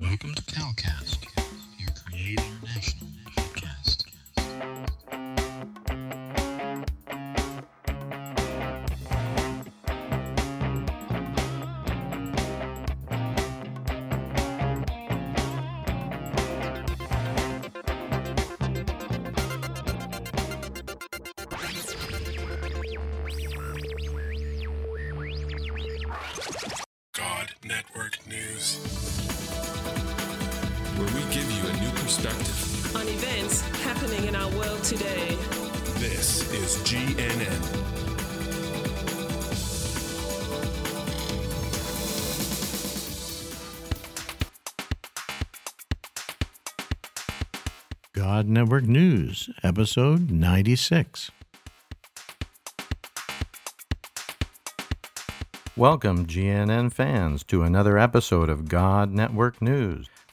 Welcome to CalCast, your Create International podcast. God Network News. Perspective. on events happening in our world today. This is GNN. God Network News, episode 96. Welcome, GNN fans, to another episode of God Network News,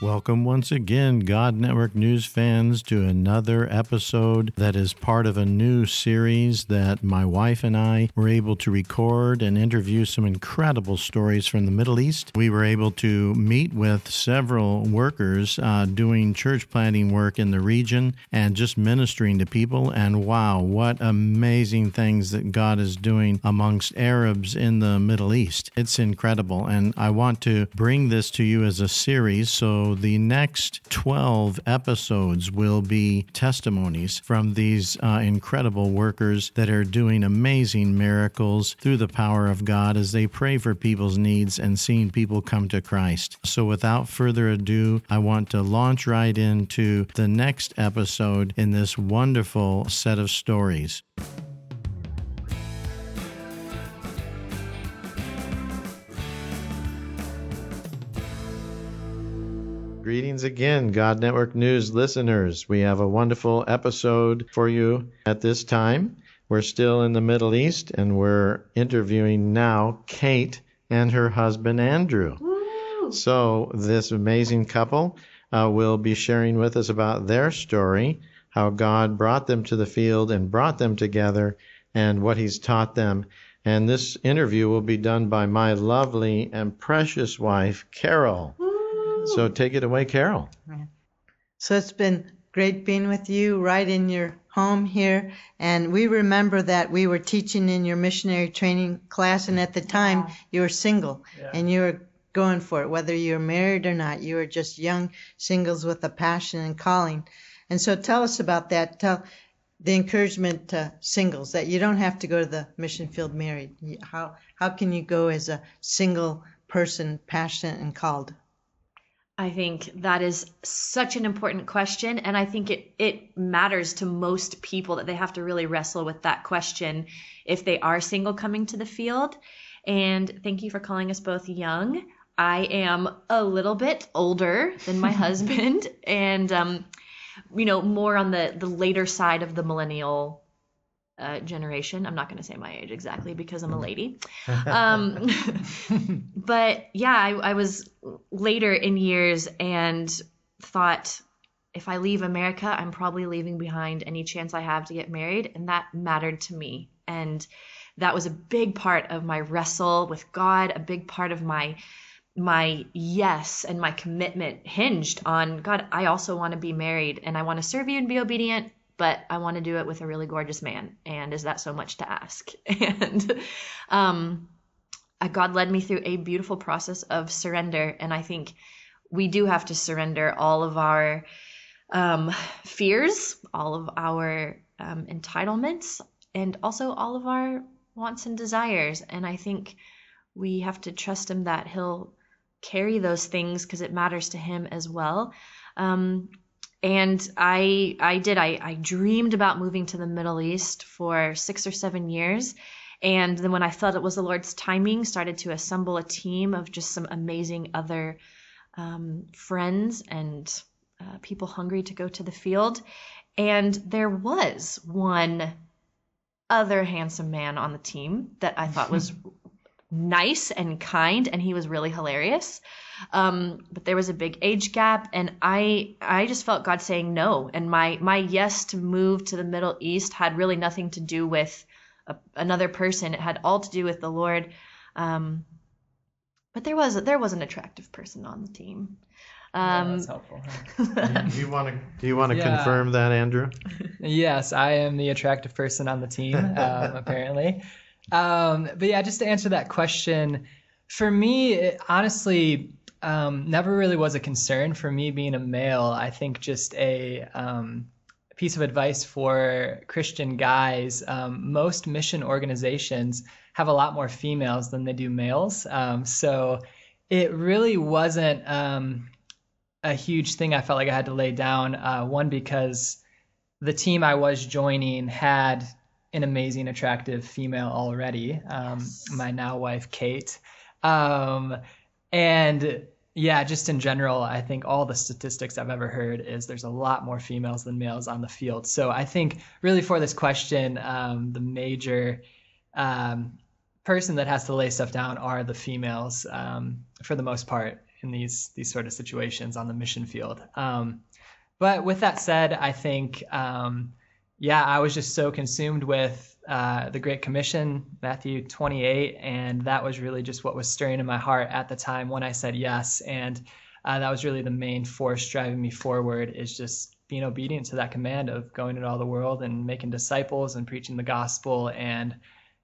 Welcome once again, God Network News fans, to another episode that is part of a new series that my wife and I were able to record and interview some incredible stories from the Middle East. We were able to meet with several workers uh, doing church planting work in the region and just ministering to people. And wow, what amazing things that God is doing amongst Arabs in the Middle East. It's incredible. And I want to bring this to you as a series. So the next 12 episodes will be testimonies from these uh, incredible workers that are doing amazing miracles through the power of God as they pray for people's needs and seeing people come to Christ. So without further ado, I want to launch right into the next episode in this wonderful set of stories. Greetings again, God Network News listeners. We have a wonderful episode for you at this time. We're still in the Middle East and we're interviewing now Kate and her husband Andrew. So, this amazing couple uh, will be sharing with us about their story, how God brought them to the field and brought them together, and what He's taught them. And this interview will be done by my lovely and precious wife, Carol. So, take it away, Carol. So it's been great being with you right in your home here. And we remember that we were teaching in your missionary training class, and at the time you were single and you were going for it, whether you were married or not. You were just young singles with a passion and calling. And so tell us about that. Tell the encouragement to singles that you don't have to go to the mission field married. How, how can you go as a single person, passionate and called? I think that is such an important question. And I think it, it matters to most people that they have to really wrestle with that question if they are single coming to the field. And thank you for calling us both young. I am a little bit older than my husband and, um, you know, more on the, the later side of the millennial uh, generation. I'm not going to say my age exactly because I'm a lady. Um, but yeah, I, I was later in years and thought if I leave America, I'm probably leaving behind any chance I have to get married. And that mattered to me. And that was a big part of my wrestle with God, a big part of my my yes and my commitment hinged on God, I also want to be married and I want to serve you and be obedient, but I want to do it with a really gorgeous man. And is that so much to ask? And um, uh, God led me through a beautiful process of surrender. And I think we do have to surrender all of our um, fears, all of our um, entitlements, and also all of our wants and desires. And I think we have to trust Him that He'll carry those things because it matters to Him as well. Um, and I I did I, I dreamed about moving to the Middle East for six or seven years. And then when I felt it was the Lord's timing, started to assemble a team of just some amazing other um, friends and uh, people hungry to go to the field. And there was one other handsome man on the team that I thought was nice and kind, and he was really hilarious. Um, but there was a big age gap, and I I just felt God saying no, and my my yes to move to the Middle East had really nothing to do with a, another person. It had all to do with the Lord. Um, but there was there was an attractive person on the team. Yeah, Um, that's helpful. huh? do you want to do you want to Yeah. confirm that, Andrew? Yes, I am the attractive person on the team, um, apparently. Um, but yeah, just to answer that question, for me, it honestly um, never really was a concern for me being a male. I think just a um, piece of advice for Christian guys um, most mission organizations have a lot more females than they do males. Um, so it really wasn't um, a huge thing I felt like I had to lay down. Uh, one, because the team I was joining had an amazing, attractive female already, um, my now wife, Kate. Um, and yeah, just in general, I think all the statistics I've ever heard is there's a lot more females than males on the field. So I think really for this question, um, the major um, person that has to lay stuff down are the females um, for the most part in these these sort of situations on the mission field. Um, but with that said, I think um, yeah, I was just so consumed with uh, the Great Commission, Matthew 28, and that was really just what was stirring in my heart at the time when I said yes. And uh, that was really the main force driving me forward is just being obedient to that command of going into all the world and making disciples and preaching the gospel. And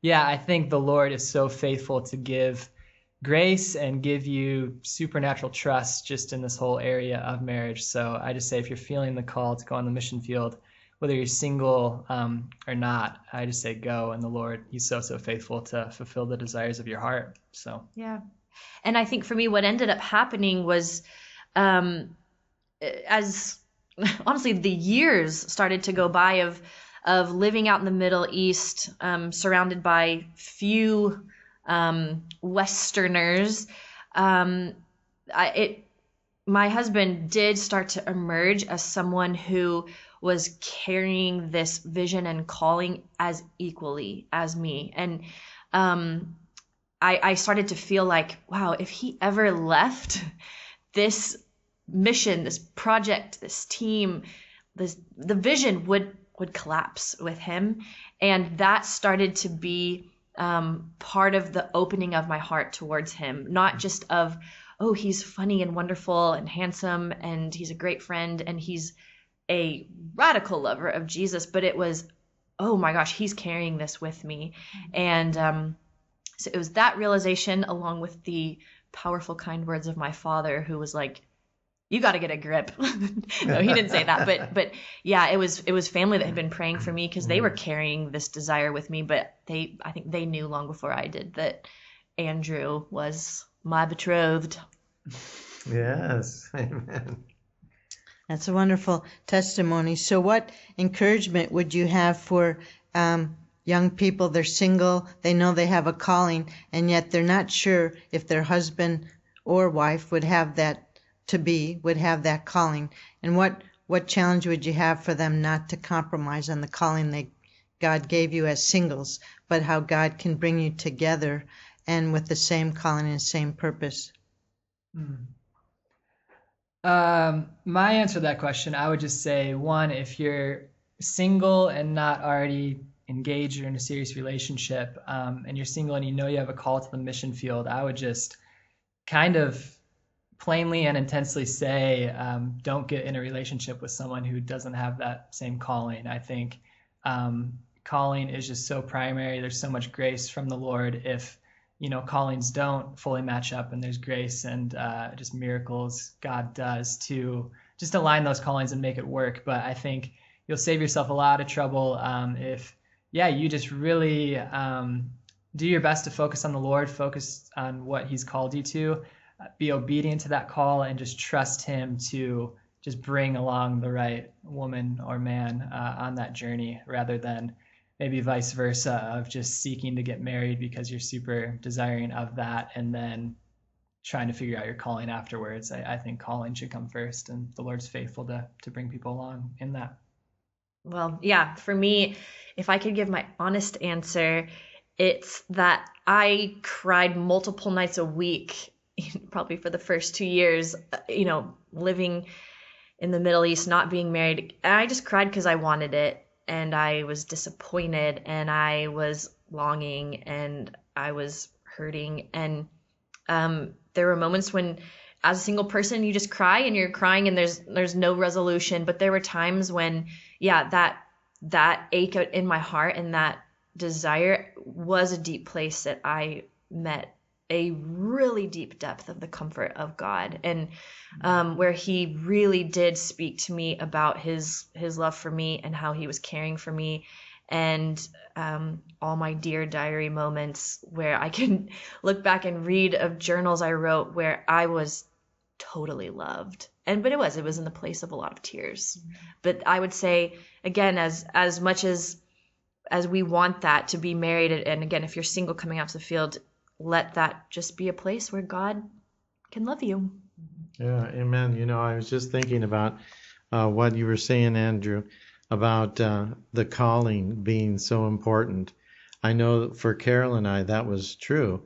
yeah, I think the Lord is so faithful to give grace and give you supernatural trust just in this whole area of marriage. So I just say if you're feeling the call to go on the mission field, whether you're single um, or not, I just say go. And the Lord, He's so, so faithful to fulfill the desires of your heart. So, Yeah. And I think for me, what ended up happening was um, as honestly the years started to go by of of living out in the Middle East, um, surrounded by few um, Westerners. Um, I, it my husband did start to emerge as someone who was carrying this vision and calling as equally as me. And um, I, I started to feel like, wow, if he ever left this mission, this project, this team, this the vision would would collapse with him, and that started to be um, part of the opening of my heart towards him, not just of, oh, he's funny and wonderful and handsome, and he's a great friend, and he's a radical lover of Jesus, but it was, oh my gosh, he's carrying this with me, and um, so it was that realization along with the powerful kind words of my father who was like you got to get a grip. No he didn't say that but but yeah it was it was family that had been praying for me because they were carrying this desire with me but they i think they knew long before i did that andrew was my betrothed. Yes, amen. That's a wonderful testimony. So, what encouragement would you have for um, young people? They're single, they know they have a calling, and yet they're not sure if their husband or wife would have that to be, would have that calling. And what, what challenge would you have for them not to compromise on the calling that God gave you as singles, but how God can bring you together and with the same calling and same purpose? Um, my answer to that question, I would just say one, if you're single and not already engaged or in a serious relationship, um, and you're single and you know you have a call to the mission field, I would just kind of plainly and intensely say, um, don't get in a relationship with someone who doesn't have that same calling. I think um, calling is just so primary. There's so much grace from the Lord if you know callings don't fully match up, and there's grace and uh, just miracles God does to just align those callings and make it work. But I think you'll save yourself a lot of trouble um, if yeah you just really um, do your best to focus on the Lord, focus on what He's called you to, uh, be obedient to that call, and just trust Him to just bring along the right woman or man uh, on that journey rather than maybe vice versa of just seeking to get married because you're super desiring of that and then trying to figure out your calling afterwards. I, I think calling should come first, and the Lord's faithful to to bring people along in that. Well, yeah, for me, if I could give my honest answer, it's that I cried multiple nights a week, probably for the first two years, you know, living in the Middle East, not being married. I just cried because I wanted it and I was disappointed and I was longing and I was hurting. And um, there were moments when, as a single person, you just cry and you're crying and there's there's no resolution. But there were times when, yeah, that that ache in my heart and that desire was a deep place that I met a really deep depth of the comfort of God. And um, where he really did speak to me about his his love for me and how he was caring for me. And um, all my dear diary moments where I can look back and read of journals I wrote where I was totally loved. And but it was it was in the place of a lot of tears. But I would say again as as much as as we want that to be married and again if you're single coming out to the field let that just be a place where god can love you Yeah, amen. You know, I was just thinking about uh, what you were saying, Andrew, about uh, the calling being so important. I know for Carol and I that was true.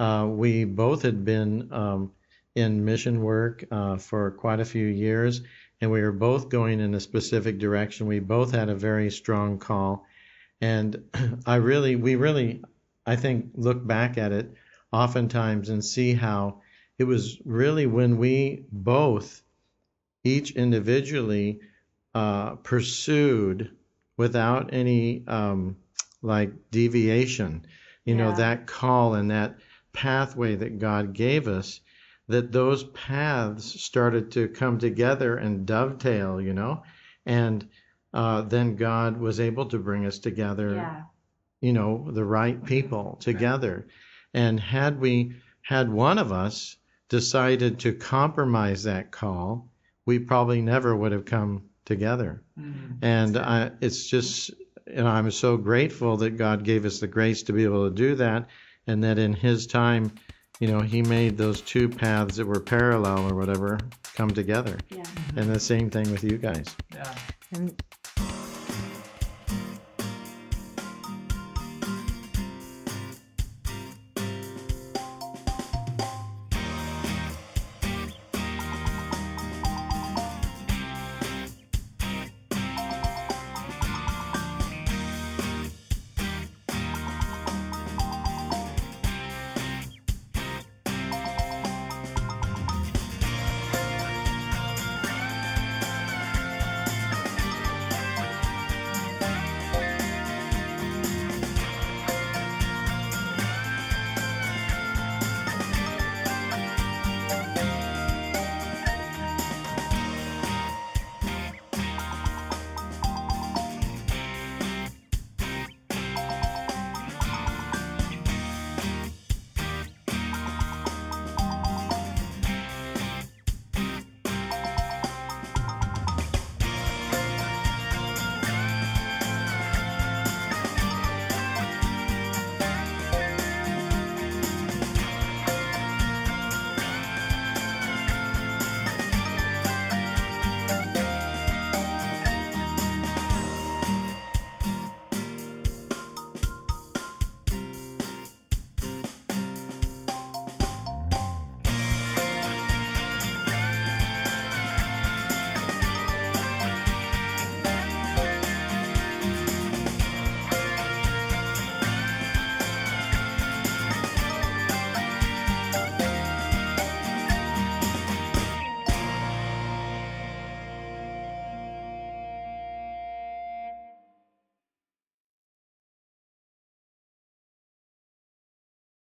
Uh, we both had been um, in mission work uh, for quite a few years, and we were both going in a specific direction. We both had a very strong call, and I really, we really, I think, look back at it oftentimes and see how it was really when we both, each individually, uh, pursued without any um, like deviation, you know, that call and that pathway that God gave us, that those paths started to come together and dovetail, you know, and uh, then God was able to bring us together you know, the right people together. And had we had one of us decided to compromise that call, we probably never would have come together. Mm-hmm. And I, it's just, you know, I'm so grateful that God gave us the grace to be able to do that, and that in His time, you know, He made those two paths that were parallel or whatever come together. yeah And the same thing with you guys. Yeah. And